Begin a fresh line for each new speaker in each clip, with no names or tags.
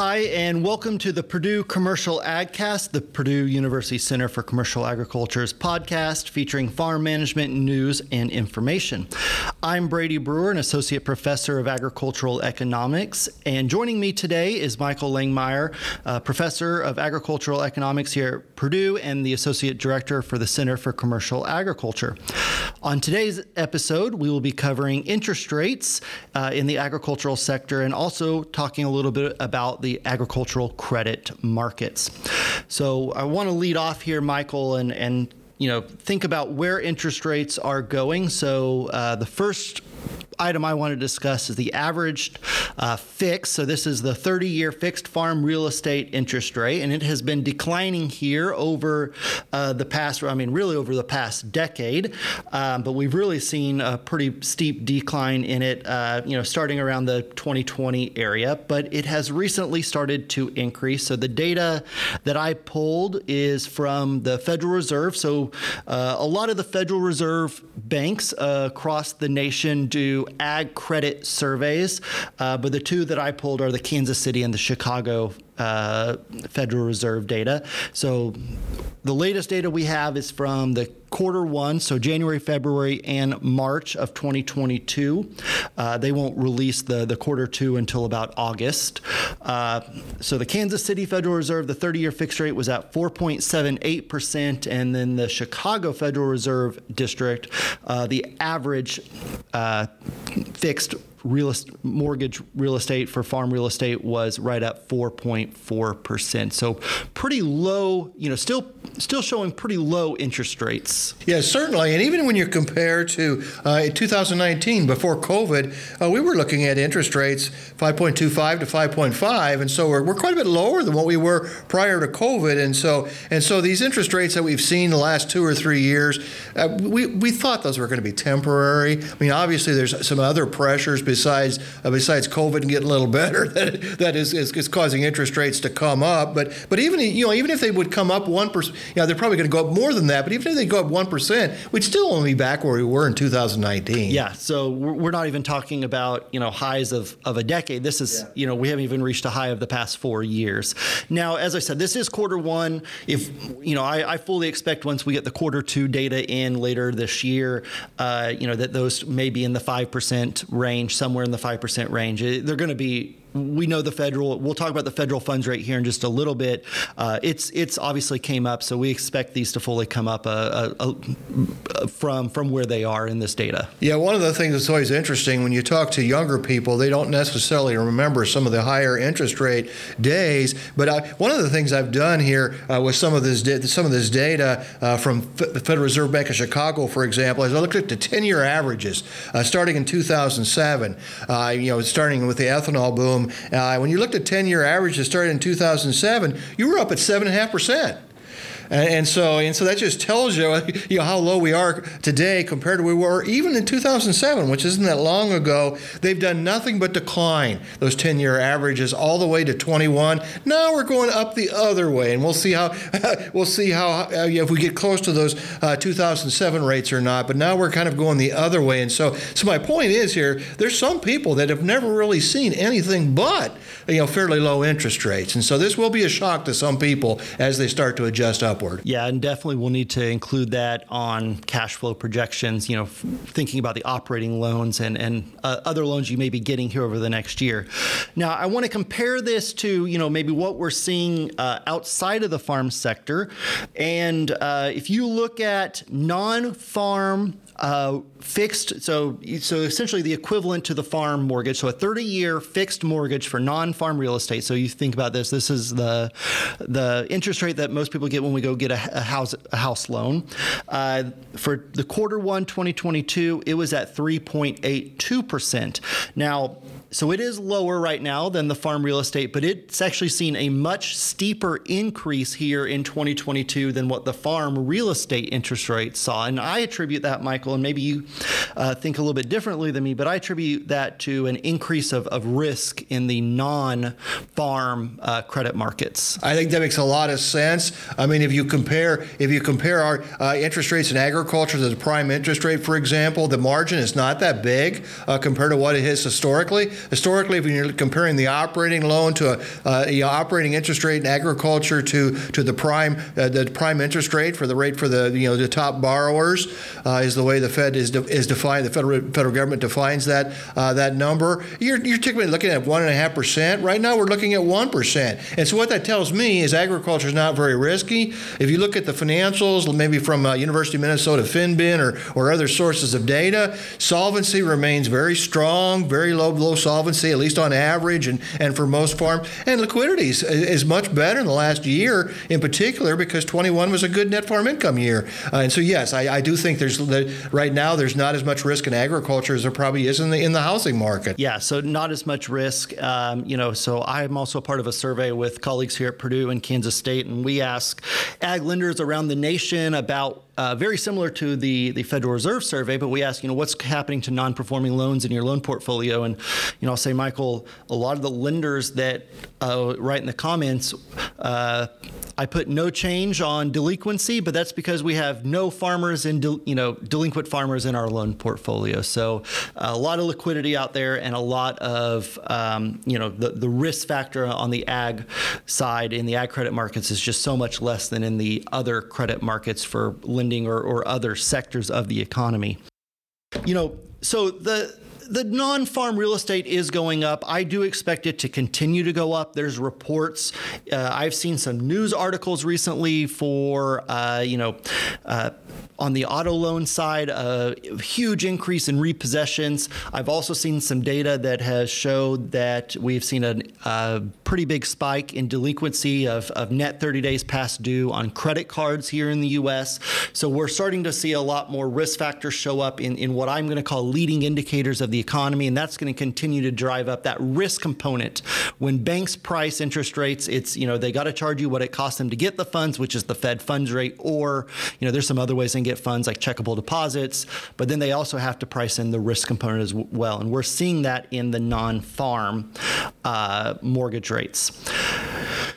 Hi, and welcome to the Purdue Commercial AgCast, the Purdue University Center for Commercial Agriculture's podcast featuring farm management news and information. I'm Brady Brewer, an associate professor of agricultural economics, and joining me today is Michael Langemeier, professor of agricultural economics here at Purdue and the associate director for the Center for Commercial Agriculture. On today's episode, we will be covering interest rates uh, in the agricultural sector and also talking a little bit about the agricultural credit markets. So I want to lead off here, Michael, and, and you know think about where interest rates are going. So uh, the first item I want to discuss is the average uh, fixed. So this is the 30-year fixed farm real estate interest rate, and it has been declining here over uh, the past. I mean, really over the past decade. Um, but we've really seen a pretty steep decline in it. Uh, you know, starting around the 2020 area, but it has recently started to increase. So the data that I pulled is from the Federal Reserve. So uh, a lot of the Federal Reserve banks uh, across the nation do ag credit surveys, uh, but the two that I pulled are the Kansas City and the Chicago uh, Federal Reserve data. So the latest data we have is from the quarter one, so January, February, and March of 2022. Uh, they won't release the, the quarter two until about August. Uh, so the Kansas City Federal Reserve, the 30 year fixed rate was at 4.78%, and then the Chicago Federal Reserve District, uh, the average uh, fixed real mortgage real estate for farm real estate was right at 4.4%. So pretty low, you know, still still showing pretty low interest rates.
Yeah, certainly. And even when you compare to uh, 2019 before COVID, uh, we were looking at interest rates 5.25 to 5.5 and so we're, we're quite a bit lower than what we were prior to COVID and so and so these interest rates that we've seen the last 2 or 3 years, uh, we we thought those were going to be temporary. I mean, obviously there's some other pressures besides uh, besides COVID and getting a little better that that is, is, is causing interest rates to come up. But but even you know even if they would come up one percent, you know they're probably going to go up more than that. But even if they go up one percent, we'd still only be back where we were in 2019.
Yeah. So we're not even talking about you know highs of of a decade. This is yeah. you know we haven't even reached a high of the past four years. Now, as I said, this is quarter one. If you know, I, I fully expect once we get the quarter two data in later this year, uh, you know that those may be in the five percent range somewhere in the 5% range. They're going to be we know the federal. We'll talk about the federal funds rate here in just a little bit. Uh, it's it's obviously came up, so we expect these to fully come up uh, uh, uh, from from where they are in this data.
Yeah, one of the things that's always interesting when you talk to younger people, they don't necessarily remember some of the higher interest rate days. But I, one of the things I've done here uh, with some of this some of this data uh, from the Federal Reserve Bank of Chicago, for example, is I looked at the 10-year averages starting in 2007. you know, starting with the ethanol boom uh, when you looked at 10 year averages started in 2007, you were up at 7.5%. And, and, so and so that just tells you, you know how low we are today compared to where we were even in 2007, which isn't that long ago. They've done nothing but decline those 10-year averages all the way to 21. Now we're going up the other way, and we'll see how we'll see how uh, if we get close to those uh, 2007 rates or not. But now we're kind of going the other way, and so so my point is here: there's some people that have never really seen anything but you know fairly low interest rates, and so this will be a shock to some people as they start to adjust upward.
Yeah, and definitely we'll need to include that on cash flow projections, you know, thinking about the operating loans and, and uh, other loans you may be getting here over the next year. Now, I want to compare this to, you know, maybe what we're seeing uh, outside of the farm sector. And uh, if you look at non farm uh, fixed, so so essentially the equivalent to the farm mortgage. So a 30-year fixed mortgage for non-farm real estate. So you think about this. This is the the interest rate that most people get when we go get a, a house a house loan. Uh, for the quarter one 2022, it was at 3.82 percent. Now so it is lower right now than the farm real estate, but it's actually seen a much steeper increase here in 2022 than what the farm real estate interest rate saw. And I attribute that, Michael, and maybe you uh, think a little bit differently than me, but I attribute that to an increase of, of risk in the non-farm uh, credit markets.
I think that makes a lot of sense. I mean, if you compare if you compare our uh, interest rates in agriculture to the prime interest rate, for example, the margin is not that big uh, compared to what it is historically. Historically, if you're comparing the operating loan to a uh, operating interest rate in agriculture to to the prime uh, the prime interest rate for the rate for the you know the top borrowers uh, is the way the Fed is de- is defined. The federal federal government defines that uh, that number. You're you're typically looking at one and a half percent. Right now, we're looking at one percent. And so what that tells me is agriculture is not very risky. If you look at the financials, maybe from uh, University of Minnesota FinBin or or other sources of data, solvency remains very strong, very low low solvency, at least on average, and and for most farms. And liquidity is, is much better in the last year, in particular, because 21 was a good net farm income year. Uh, and so yes, I, I do think there's right now there's not as much risk in agriculture as there probably is in the in the housing market.
Yeah, so not as much risk. Um, you know, so I'm also part of a survey with colleagues here at Purdue and Kansas State, and we ask ag lenders around the nation about uh, very similar to the, the Federal Reserve survey, but we ask, you know, what's happening to non-performing loans in your loan portfolio? And, you know, I'll say, Michael, a lot of the lenders that uh, write in the comments, uh, I put no change on delinquency, but that's because we have no farmers del- you know delinquent farmers in our loan portfolio. So a lot of liquidity out there, and a lot of um, you know the the risk factor on the ag side in the ag credit markets is just so much less than in the other credit markets for lending or, or other sectors of the economy. You know, so the the non-farm real estate is going up. I do expect it to continue to go up. There's reports. Uh, I've seen some news articles recently for uh, you know. Uh, on the auto loan side, a huge increase in repossessions. I've also seen some data that has showed that we've seen a pretty big spike in delinquency of, of net 30 days past due on credit cards here in the U.S. So we're starting to see a lot more risk factors show up in, in what I'm going to call leading indicators of the economy, and that's going to continue to drive up that risk component. When banks price interest rates, it's you know they got to charge you what it costs them to get the funds, which is the Fed funds rate, or you know there's some other ways they can get funds like checkable deposits, but then they also have to price in the risk component as well. And we're seeing that in the non farm uh, mortgage rates.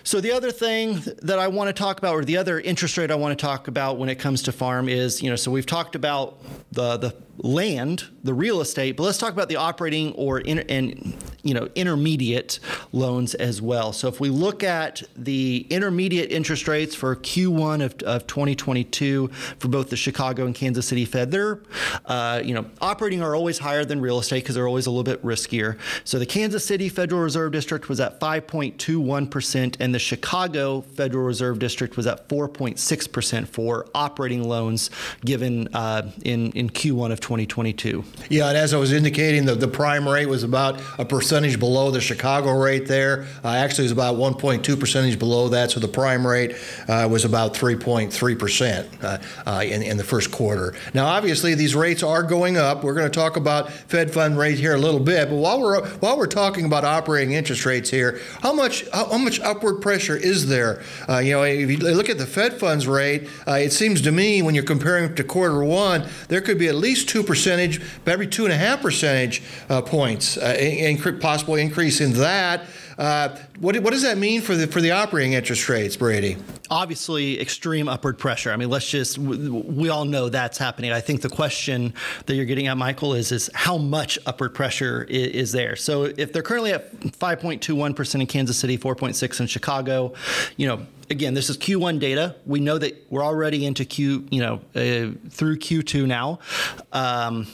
So, the other thing that I want to talk about, or the other interest rate I want to talk about when it comes to farm is, you know, so we've talked about the, the land, the real estate, but let's talk about the operating or in, and you know intermediate loans as well. So if we look at the intermediate interest rates for Q1 of, of 2022 for both the Chicago and Kansas City Fed, they're uh, you know operating are always higher than real estate because they're always a little bit riskier. So the Kansas City Federal Reserve District was at 5.21 percent, and the Chicago Federal Reserve District was at 4.6 percent for operating loans given uh, in in Q1 of 2022.
Yeah, and as I was indicating, the, the prime rate was about a percentage below the Chicago rate there. Uh, actually, it was about 1.2 percentage below that, so the prime rate uh, was about 3.3 percent uh, uh, in, in the first quarter. Now, obviously, these rates are going up. We're going to talk about Fed fund rate here a little bit, but while we're while we're talking about operating interest rates here, how much how, how much upward pressure is there? Uh, you know, if you look at the Fed funds rate, uh, it seems to me when you're comparing to quarter one, there could be at least two percentage, every two and a half percentage uh, points, uh, in, in, possible increase in that. Uh, what, what does that mean for the for the operating interest rates, Brady?
Obviously, extreme upward pressure. I mean, let's just we all know that's happening. I think the question that you're getting at, Michael, is is how much upward pressure is, is there? So if they're currently at 5.21 percent in Kansas City, 4.6 in Chicago, you know again, this is Q1 data. We know that we're already into Q, you know, uh, through Q2 now, um,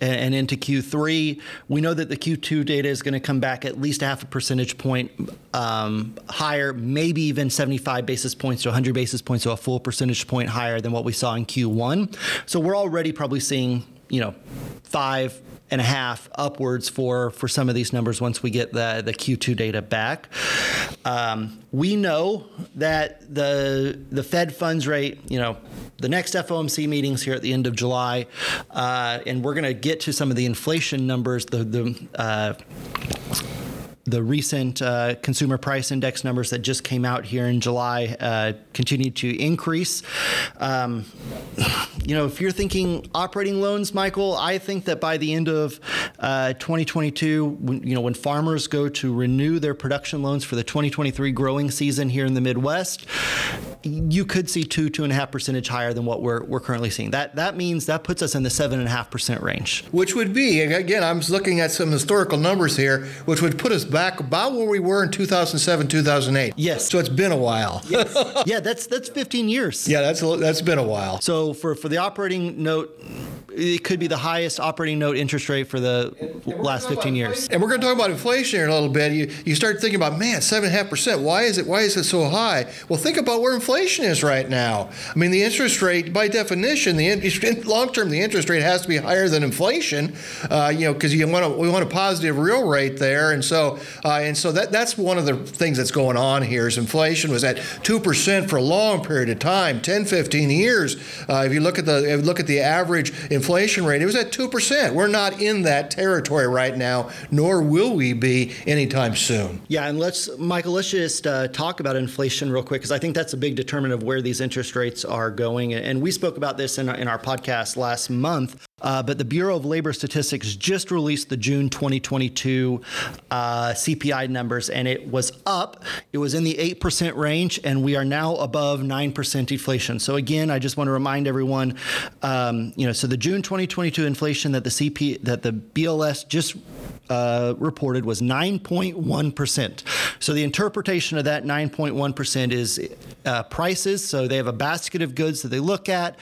and, and, into Q3. We know that the Q2 data is going to come back at least half a percentage point um, higher, maybe even 75 basis points to 100 basis points, so a full percentage point higher than what we saw in Q1. So we're already probably seeing, you know, five and a half upwards for for some of these numbers once we get the the Q2 data back. Um, we know that the the Fed funds rate, you know, the next FOMC meetings here at the end of July, uh, and we're going to get to some of the inflation numbers. The the uh, the recent uh, consumer price index numbers that just came out here in July uh, continue to increase. Um, you know, if you're thinking operating loans, Michael, I think that by the end of uh, 2022, when, you know, when farmers go to renew their production loans for the 2023 growing season here in the Midwest, you could see two, two and a half percentage higher than what we're, we're currently seeing. That that means that puts us in the seven and a half percent range.
Which would be again, I'm looking at some historical numbers here, which would put us back about where we were in 2007, 2008.
Yes.
So it's been a while.
Yes. yeah, that's that's 15 years.
Yeah, that's a, that's been a while.
So for for the operating note, it could be the highest operating note interest rate for the last 15 years.
And we're going to talk about inflation here in a little bit. You you start thinking about man, seven and a half percent. Why is it why is it so high? Well, think about where inflation is right now. I mean, the interest rate by definition, the long term, the interest rate has to be higher than inflation. Uh, you know, because you want a, we want a positive real rate there, and so uh, and so that that's one of the things that's going on here. Is inflation was at two percent for a long period of time, 10, 15 years. Uh, if you look at the look at the average inflation rate, it was at two percent. We're not in that territory right now, nor will we be anytime soon.
Yeah, and let's Michael, let's just uh, talk about inflation real quick because I think that's a big determinant of where these interest rates are going. And we spoke about this in, in our podcast last month. Uh, but the Bureau of Labor Statistics just released the June 2022 uh, CPI numbers, and it was up. It was in the 8% range, and we are now above 9% inflation. So again, I just want to remind everyone, um, you know, so the June 2022 inflation that the CP that the BLS just uh, reported was 9.1%. So the interpretation of that 9.1% is uh, prices. So they have a basket of goods that they look at.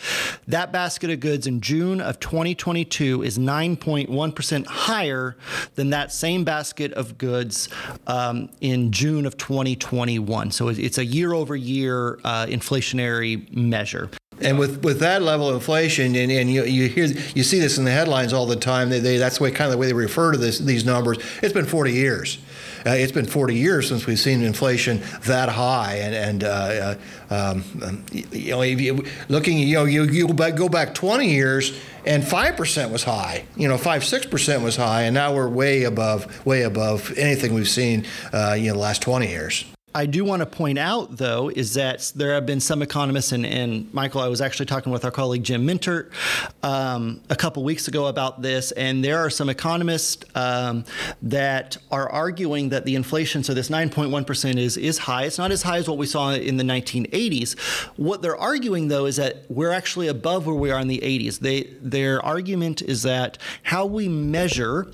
That basket of goods in June of 2022 is 9.1% higher than that same basket of goods um, in June of 2021. So it's a year over year uh, inflationary measure.
And with, with that level of inflation, and, and you, you hear you see this in the headlines all the time. They, they, that's the way kind of the way they refer to this, these numbers. It's been 40 years. Uh, it's been 40 years since we've seen inflation that high, and and uh, uh um, um you know, you, looking, you know, you, you go back 20 years, and five percent was high. You know, five six percent was high, and now we're way above, way above anything we've seen, uh, you know, the last 20 years.
I do want to point out, though, is that there have been some economists, and, and Michael, I was actually talking with our colleague Jim Mintert um, a couple weeks ago about this, and there are some economists um, that are arguing that the inflation, so this 9.1% is, is high. It's not as high as what we saw in the 1980s. What they're arguing, though, is that we're actually above where we are in the 80s. They, their argument is that how we measure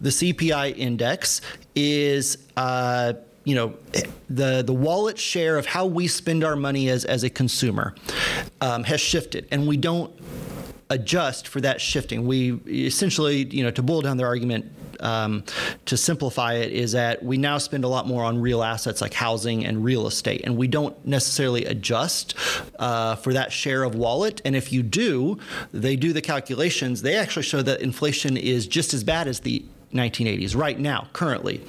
the CPI index is uh, you know the the wallet share of how we spend our money as as a consumer um, has shifted, and we don't adjust for that shifting. We essentially, you know, to boil down their argument, um, to simplify it, is that we now spend a lot more on real assets like housing and real estate, and we don't necessarily adjust uh, for that share of wallet. And if you do, they do the calculations. They actually show that inflation is just as bad as the 1980s right now currently.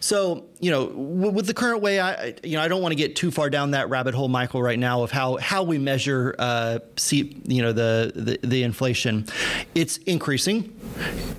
So you know with the current way i you know i don't want to get too far down that rabbit hole michael right now of how how we measure uh, see you know the, the the inflation. It's increasing.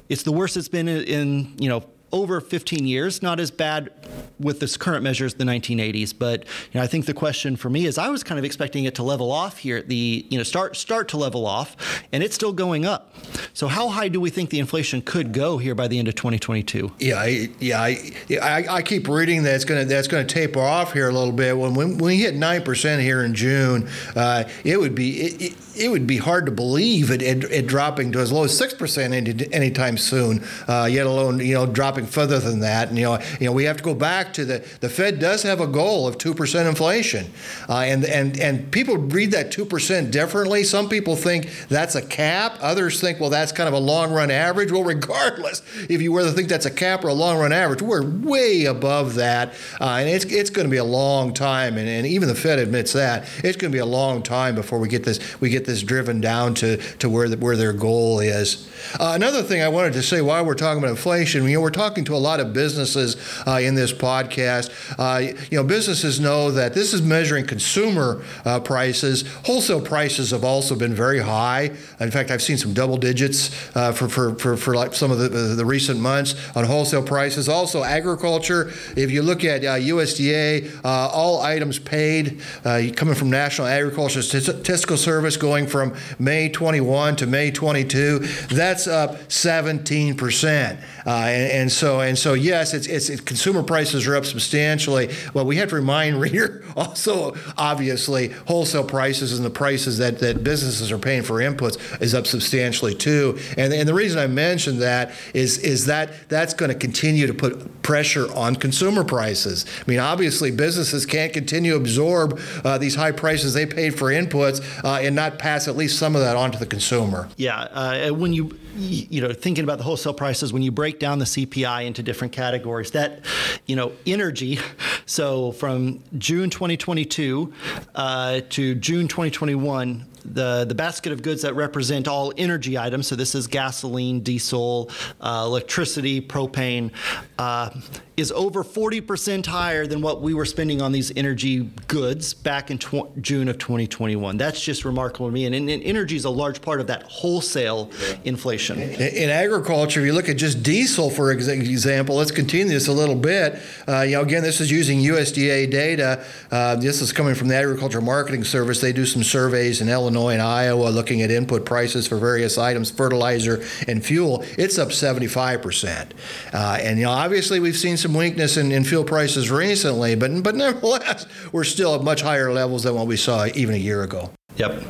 It's the worst it's been in, in you know over 15 years. Not as bad with this current measure as the 1980s, but you know, I think the question for me is I was kind of expecting it to level off here at the you know start start to level off, and it's still going up. So how high do we think the inflation could go here by the end of 2022?
Yeah, I, yeah, I, I, I keep reading that it's going to that's going to taper off here a little bit. When when, when we hit nine percent here in June, uh, it would be it, it, it, would be hard to believe it, it, it dropping to as low as six percent any, anytime soon. Uh, yet alone you know dropping further than that. And you know, you know, we have to go back to the the Fed does have a goal of two percent inflation, uh, and and and people read that two percent differently. Some people think that's a cap. Others think, well, that's kind of a long run average. Well, regardless, if you whether think that's a cap or a long run average, we're way above that, uh, and it's it's going to be a long time. And, and even the Fed admits that it's going to be a long time before we get this we get this driven down to to where the, where their goal is. Uh, another thing I wanted to say while we're talking about inflation, you know, we're talking to a lot of businesses uh, in this podcast podcast. Uh, you know, businesses know that this is measuring consumer uh, prices. Wholesale prices have also been very high. In fact, I've seen some double digits uh, for, for, for, for like some of the, the recent months on wholesale prices. Also, agriculture. If you look at USDA, uh, all items paid coming from National Agricultural Statistical Service going from May 21 to May 22, that's up 17 percent. Uh, and, and, so and so yes, it's, it's it, consumer prices are up substantially. Well, we have to remind reader also obviously wholesale prices and the prices that, that businesses are paying for inputs is up substantially too. And, and the reason I mentioned that is is that that's going to continue to put pressure on consumer prices. I mean, obviously businesses can't continue to absorb uh, these high prices they paid for inputs uh, and not pass at least some of that on to the consumer.
Yeah, uh, when you you know thinking about the wholesale prices when you break down the CPI into different categories that you know energy so from June 2022 uh, to June 2021 the, the basket of goods that represent all energy items, so this is gasoline, diesel, uh, electricity, propane, uh, is over 40% higher than what we were spending on these energy goods back in tw- June of 2021. That's just remarkable to me. And, and, and, energy is a large part of that wholesale inflation.
In, in, agriculture, if you look at just diesel, for example, let's continue this a little bit. Uh, you know, again, this is using USDA data. Uh, this is coming from the Agriculture Marketing Service. They do some surveys in Illinois Illinois and Iowa looking at input prices for various items, fertilizer and fuel, it's up 75%. Uh, and you know, obviously we've seen some weakness in, in fuel prices recently, but but nevertheless, we're still at much higher levels than what we saw even a year ago.
Yep.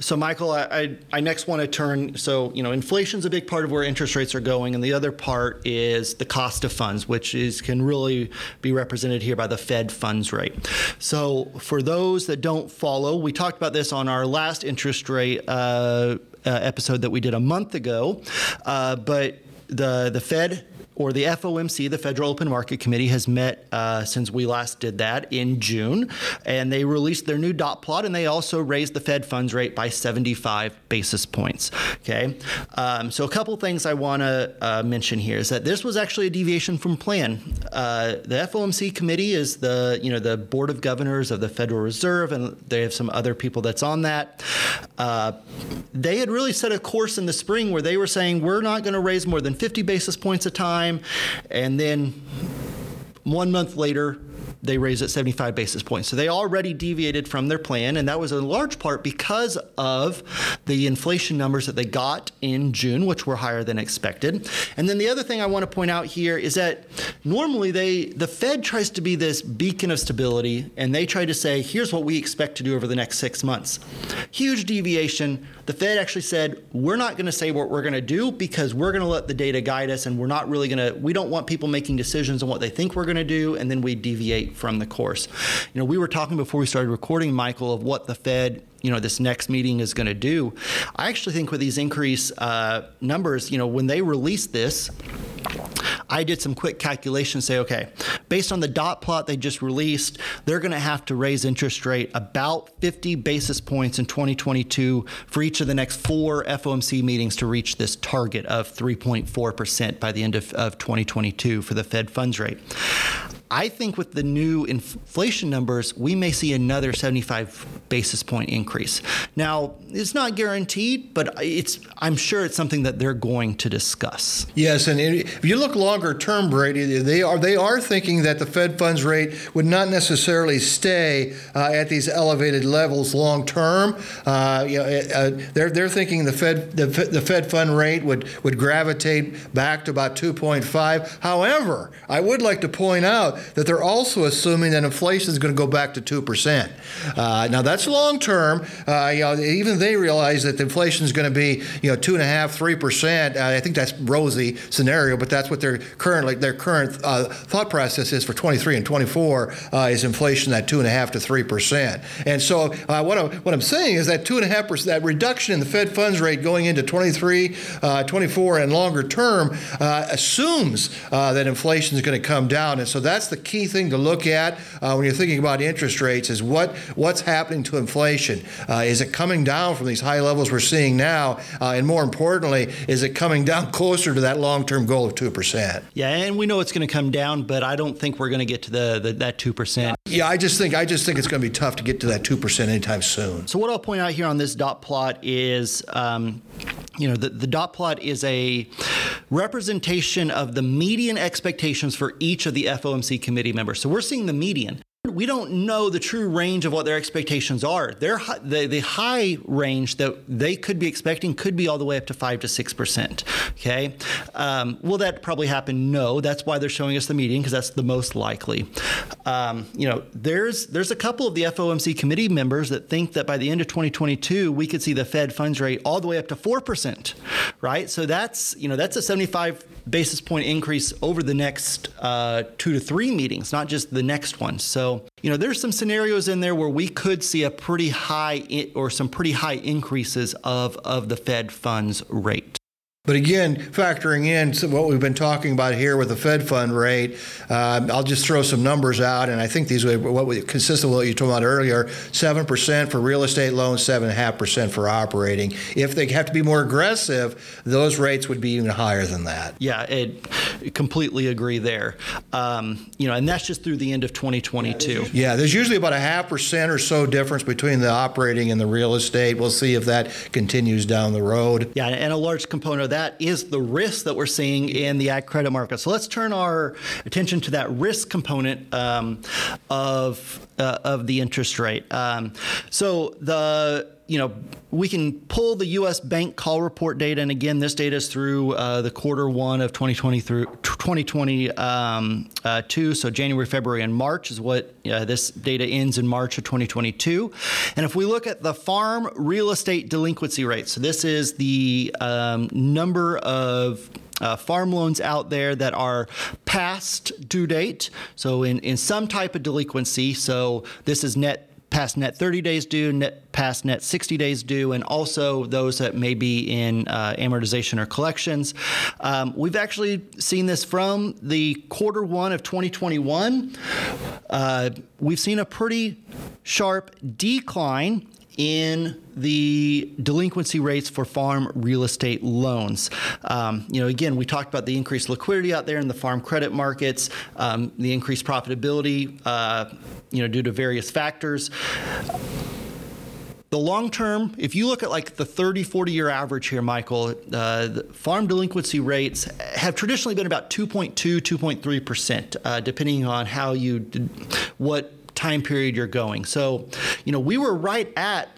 So, Michael, I, I, I, next want to turn. So, you know, inflation's a big part of where interest rates are going, and the other part is the cost of funds, which is can really be represented here by the Fed funds rate. So, for those that don't follow, we talked about this on our last interest rate uh, uh, episode that we did a month ago, uh, but the the Fed or the FOMC, the Federal Open Market Committee, has met uh, since we last did that in June, and they released their new dot plot, and they also raised the Fed funds rate by 75 basis points. Okay, um, so a couple things I want to uh, mention here is that this was actually a deviation from plan. Uh, the FOMC committee is the you know the board of governors of the Federal Reserve, and they have some other people that's on that. Uh, they had really set a course in the spring where they were saying we're not going to raise more than 50 basis points a time time. And then one month later, they raised it 75 basis points. So they already deviated from their plan, and that was in large part because of the inflation numbers that they got in June, which were higher than expected. And then the other thing I want to point out here is that normally they the Fed tries to be this beacon of stability, and they try to say, here's what we expect to do over the next six months. Huge deviation. The Fed actually said, we're not going to say what we're going to do because we're going to let the data guide us, and we're not really going to, we don't want people making decisions on what they think we're going to do, and then we deviate from the course. You know, we were talking before we started recording, Michael, of what the Fed you know this next meeting is going to do. I actually think with these increase uh, numbers, you know, when they release this, I did some quick calculations. Say, okay, based on the dot plot they just released, they're going to have to raise interest rate about 50 basis points in 2022 for each of the next four FOMC meetings to reach this target of 3.4 percent by the end of, of 2022 for the Fed funds rate. I think with the new inflation numbers, we may see another 75 basis point increase. Now, it's not guaranteed, but it's I'm sure it's something that they're going to discuss.
Yes, and if you look longer term, Brady, they are they are thinking that the Fed funds rate would not necessarily stay uh, at these elevated levels long term. Uh, you know, uh, they're they're thinking the Fed the, the Fed fund rate would would gravitate back to about 2.5. However, I would like to point out that they're also assuming that inflation is going to go back to 2%. Uh, now, that's long term. Uh, you know, even they realize that inflation is going to be, you know, 2.5%, 3%. Uh, I think that's rosy scenario, but that's what their current, like their current uh, thought process is for 23 and 24 uh, is inflation at 2.5 to 3%. And so uh, what, I'm, what I'm saying is that 2.5%, that reduction in the Fed funds rate going into 23, 24, and longer term assumes that inflation is going to come down. And so that's that's the key thing to look at uh, when you're thinking about interest rates is what what's happening to inflation. Uh, is it coming down from these high levels we're seeing now? Uh, and more importantly, is it coming down closer to that long-term goal of 2%?
Yeah, and we know it's going to come down, but I don't think we're going to get to the, the that 2%.
Yeah, I just think I just think it's going to be tough to get to that 2% anytime soon.
So what I'll point out here on this dot plot is um, you know, the, the dot plot is a representation of the median expectations for each of the FOMC committee members. So we're seeing the median we don't know the true range of what their expectations are. Their the, the high range that they could be expecting could be all the way up to five to six percent. Okay, um, will that probably happen? No. That's why they're showing us the median because that's the most likely. Um, you know, there's there's a couple of the FOMC committee members that think that by the end of 2022 we could see the Fed funds rate all the way up to four percent. Right. So that's you know that's a 75 basis point increase over the next uh, two to three meetings, not just the next one. So, you know, there's some scenarios in there where we could see a pretty high or some pretty high increases of, of the Fed funds rate.
But again, factoring in what we've been talking about here with the Fed fund rate, uh, I'll just throw some numbers out, and I think these are what we, consistent with what you talked about earlier: seven percent for real estate loans, seven and a half percent for operating. If they have to be more aggressive, those rates would be even higher than that.
Yeah, it, completely agree there. Um, you know, and that's just through the end of 2022.
Yeah, there's usually about a half percent or so difference between the operating and the real estate. We'll see if that continues down the road.
Yeah, and a large component of that that is the risk that we're seeing in the ag credit market. So let's turn our attention to that risk component um, of uh, of the interest rate. Um, so the you know, we can pull the U.S. bank call report data, and again, this data is through uh, the quarter one of 2020 through 2022. Um, uh, so January, February, and March is what uh, this data ends in March of 2022. And if we look at the farm real estate delinquency rate, so this is the um, number of uh, farm loans out there that are past due date, so in, in some type of delinquency. So this is net past net 30 days due, net past net 60 days due, and also those that may be in uh, amortization or collections. Um, we've actually seen this from the quarter one of 2021. Uh, we've seen a pretty sharp decline in the delinquency rates for farm real estate loans. Um, you know, again, we talked about the increased liquidity out there in the farm credit markets, um, the increased profitability, uh, you know, due to various factors the long term, if you look at like the 30, 40 year average here, Michael, uh, farm delinquency rates have traditionally been about 2.2, 2.3%, uh, depending on how you, what time period you're going. So, you know, we were right at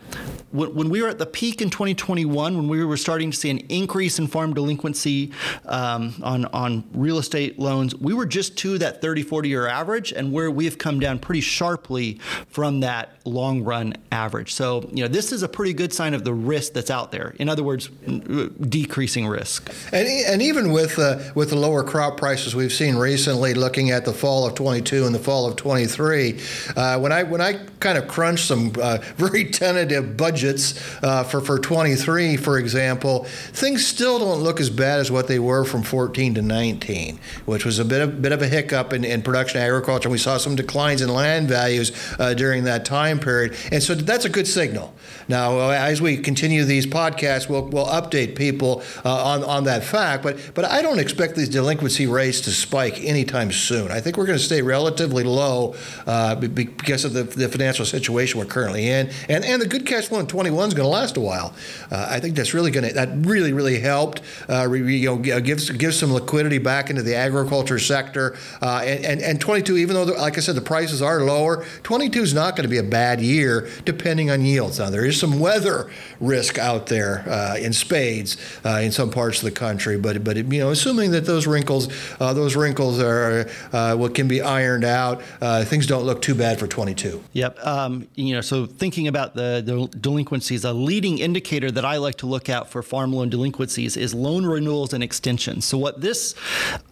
when, when we were at the peak in 2021, when we were starting to see an increase in farm delinquency um, on on real estate loans, we were just to that 30, 40 year average, and where we have come down pretty sharply from that long run average. So, you know, this is a pretty good sign of the risk that's out there. In other words, decreasing risk.
And, and even with uh, with the lower crop prices we've seen recently, looking at the fall of 22 and the fall of 23, uh, when I when I kind of crunched some uh, very tentative budgets uh, for for 23, for example, things still don't look as bad as what they were from 14 to 19, which was a bit of bit of a hiccup in, in production agriculture. We saw some declines in land values uh, during that time period, and so that's a good signal. Now, as we continue these podcasts, we'll, we'll update people uh, on, on that fact, but, but I don't expect these delinquency rates to spike anytime soon. I think we're going to stay relatively low uh, because of the, the financial situation we're currently in. And, and the good cash flow in 21 is going to last a while. Uh, I think that's really going to, that really, really helped, uh, you know, gives, gives some liquidity back into the agriculture sector. Uh, and, and, and 22, even though, the, like I said, the prices are lower, 22 is not going to be a bad year depending on yields. Now, there is some weather risk out there uh, in spades uh, in some parts of the country. But but you know, assuming that those wrinkles uh, those wrinkles are uh, what can be ironed out, uh, things don't look too bad for 22.
Yep. Um, you know, so thinking about the, the delinquencies, a leading indicator that I like to look at for farm loan delinquencies is loan renewals and extensions. So what this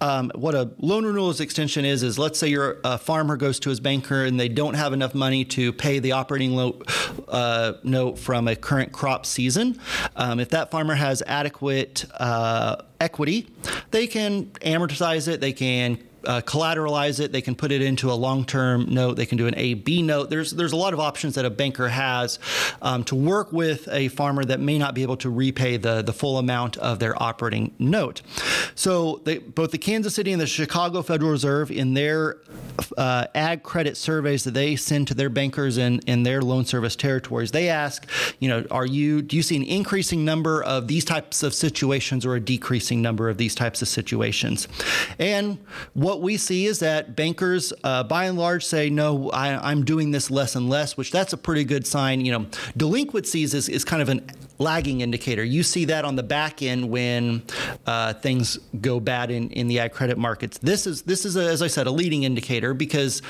um, what a loan renewals extension is is let's say your farmer goes to his banker and they don't have enough money to pay the operating lo- uh, note from a current crop season. Um, if that farmer has adequate uh, equity, they can amortize it, they can uh, collateralize it. They can put it into a long-term note. They can do an A B note. There's there's a lot of options that a banker has um, to work with a farmer that may not be able to repay the the full amount of their operating note. So they, both the Kansas City and the Chicago Federal Reserve in their uh, ag credit surveys that they send to their bankers in in their loan service territories, they ask, you know, are you do you see an increasing number of these types of situations or a decreasing number of these types of situations? And what we see is that bankers, uh, by and large, say, no, I, am doing this less and less, which that's a pretty good sign. You know, delinquencies is, is kind of an lagging indicator. You see that on the back end when uh, things go bad in, in the ag credit markets. This is this is a, as I said a leading indicator because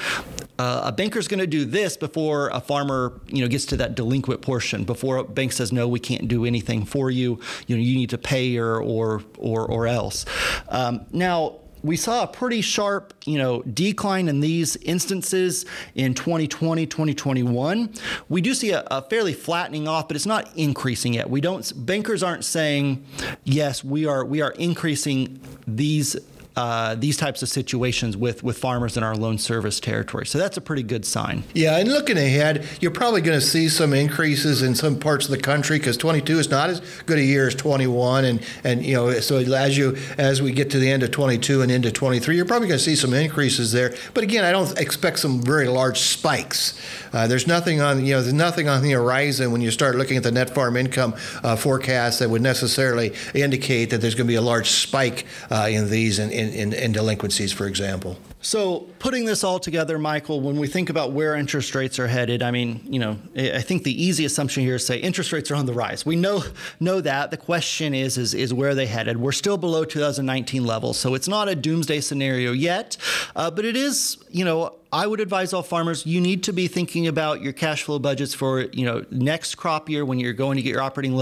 uh, a banker's going to do this before a farmer you know gets to that delinquent portion. Before a bank says no, we can't do anything for you. You know you need to pay or or or, or else. Um, now we saw a pretty sharp, you know, decline in these instances in 2020, 2021. We do see a, a, fairly flattening off, but it's not increasing yet. We don't bankers aren't saying, yes, we are we are increasing these uh, these types of situations with, with farmers in our loan service territory. So that's a pretty good sign.
Yeah, and looking ahead, you're probably going to see some increases in some parts of the country because 22 is not as good a year as 21, and and you know so as you as we get to the end of 22 and into 23, you're probably going to see some increases there. But again, I don't expect some very large spikes. Uh, there's nothing on you know there's nothing on the horizon when you start looking at the net farm income uh, forecast that would necessarily indicate that there's going to be a large spike uh, in these and in, in, in delinquencies, for example.
So, putting this all together, Michael, when we think about where interest rates are headed, I mean, you know, I think the easy assumption here is say interest rates are on the rise. We know know that. The question is is is where they headed? We're still below 2019 levels, so it's not a doomsday scenario yet, uh, but it is, you know, I would advise all farmers you need to be thinking about your cash flow budgets for you know next crop year when you're going to get your operating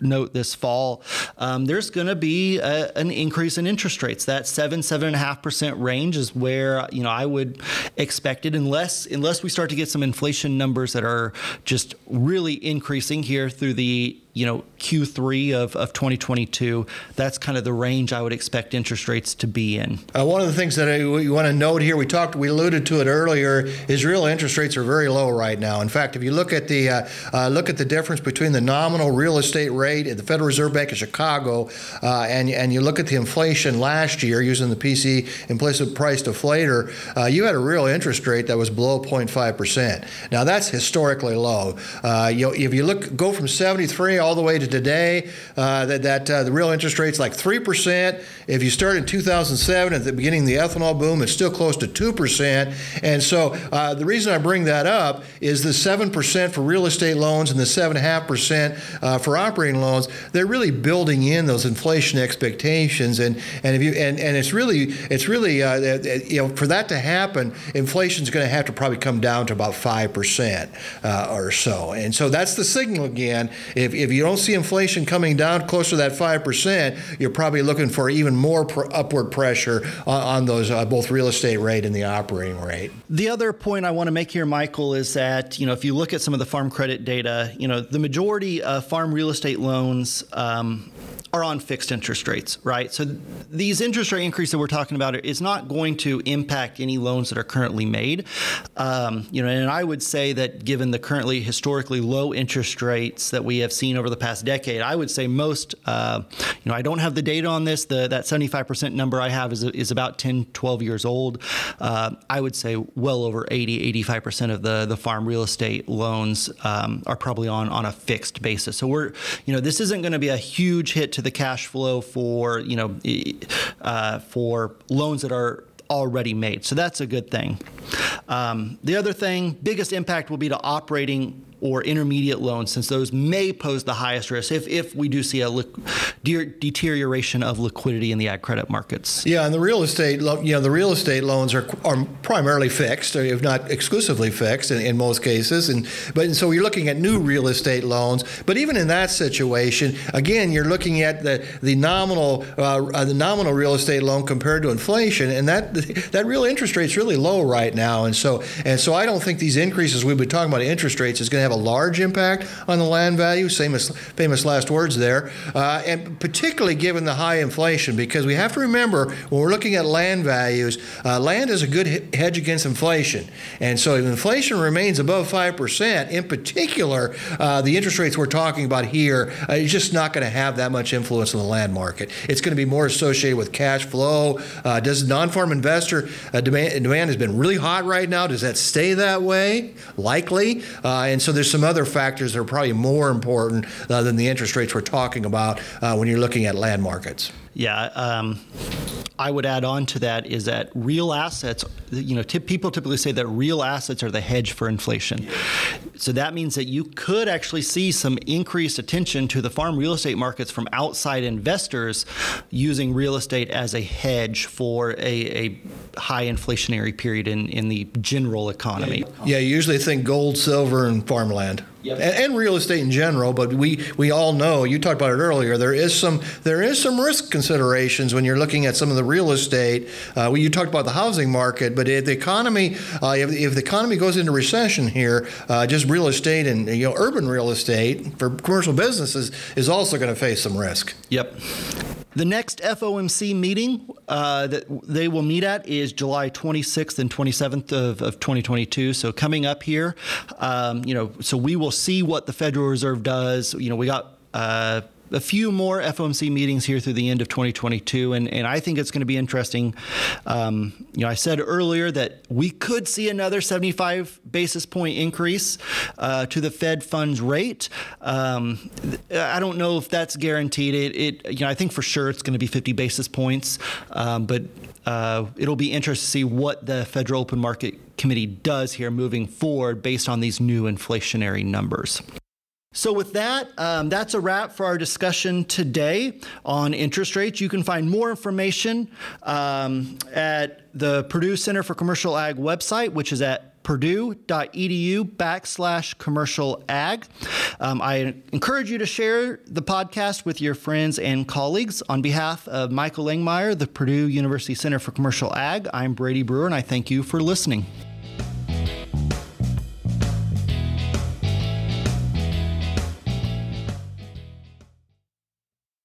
note this fall. Um, there's going to be a, an increase in interest rates. That seven seven and a half percent range is where you know I would expect it unless unless we start to get some inflation numbers that are just really increasing here through the you know Q3 of, of 2022. That's kind of the range I would expect interest rates to be in.
Uh, one of the things that I, we want to note here, we talked, we alluded to it earlier, is real interest rates are very low right now. In fact, if you look at the uh, uh, look at the difference between the nominal real estate rate at the Federal Reserve Bank of Chicago uh, and and you look at the inflation last year using the PC implicit price deflator, uh, you had a real interest rate that was below 0.5 percent. Now that's historically low. Uh, you know, if you look go from 73 all the way to today. Uh, that that uh, the real interest rate's like three percent. If you start in 2007 at the beginning of the ethanol boom, it's still close to two percent. And so uh, the reason I bring that up is the seven percent for real estate loans and the seven and a half percent uh, for operating loans. They're really building in those inflation expectations, and and if you and, and it's really it's really uh, you know for that to happen, inflation's going to have to probably come down to about five percent uh, or so. And so that's the signal again. If if you don't see inflation coming down closer to that 5%, you're probably looking for even more pr- upward pressure on, on those uh, both real estate rate and the operating rate.
The other point I want to make here, Michael, is that, you know, if you look at some of the farm credit data, you know, the majority of farm real estate loans um, are on fixed interest rates, right? So these interest rate increases that we're talking about is not going to impact any loans that are currently made. Um, you know, and I would say that given the currently historically low interest rates that we have seen over the past decade, I would say most, uh, you know, I don't have the data on this. The, that 75% number I have is, is about 10, 12 years old. Uh, I would say well over 80, 85% of the, the farm real estate loans um, are probably on, on a fixed basis. So we're, you know, this isn't going to be a huge hit to the cash flow for you know uh, for loans that are already made. So that's a good thing. Um, the other thing, biggest impact will be to operating or intermediate loans, since those may pose the highest risk if, if we do see a li- de- deterioration of liquidity in the ag credit markets.
Yeah, and the real estate, you know, the real estate loans are, are primarily fixed, if not exclusively fixed in, in most cases. And but and so you're looking at new real estate loans. But even in that situation, again, you're looking at the the nominal uh, the nominal real estate loan compared to inflation, and that that real interest rate is really low right now. And so and so I don't think these increases we've been talking about interest rates is going to have a large impact on the land value. Famous, famous last words there. Uh, and particularly given the high inflation, because we have to remember when we're looking at land values, uh, land is a good hedge against inflation. And so if inflation remains above 5%, in particular, uh, the interest rates we're talking about here uh, is just not going to have that much influence on the land market. It's going to be more associated with cash flow. Uh, does non-farm investor uh, demand, demand has been really hot right now? Does that stay that way? Likely. Uh, and so there's some other factors that are probably more important uh, than the interest rates we're talking about uh, when you're looking at land markets.
Yeah, um, I would add on to that is that real assets, you know, people typically say that real assets are the hedge for inflation. So that means that you could actually see some increased attention to the farm real estate markets from outside investors using real estate as a hedge for a, a high inflationary period in, in the general economy.
Yeah, you usually think gold, silver, and farmland. Yep. And, and, real estate in general, but we, we all know you talked about it earlier. There is some there is some risk considerations when you're looking at some of the real estate. Uh, well, you talked about the housing market, but if the economy uh, if, if, the economy goes into recession here, uh, just real estate and you know urban real estate for commercial businesses is also going to face some risk.
Yep. The next FOMC meeting uh, that they will meet at is July 26th and 27th of, of 2022. So coming up here, um, you know, so we will see what the Federal Reserve does. You know, we got uh, a few more FOMC meetings here through the end of 2022, and, and I think it's going to be interesting. Um, you know, I said earlier that we could see another 75 basis point increase uh, to the Fed funds rate. Um, I don't know if that's guaranteed. It, it, you know, I think for sure it's going to be 50 basis points, um, but uh, it'll be interesting to see what the Federal Open Market Committee does here moving forward based on these new inflationary numbers. So, with that, um, that's a wrap for our discussion today on interest rates. You can find more information um, at the Purdue Center for Commercial Ag website, which is at purdue.edu backslash commercial ag. Um, I encourage you to share the podcast with your friends and colleagues. On behalf of Michael Langemeier, the Purdue University Center for Commercial Ag, I'm Brady Brewer, and I thank you for listening.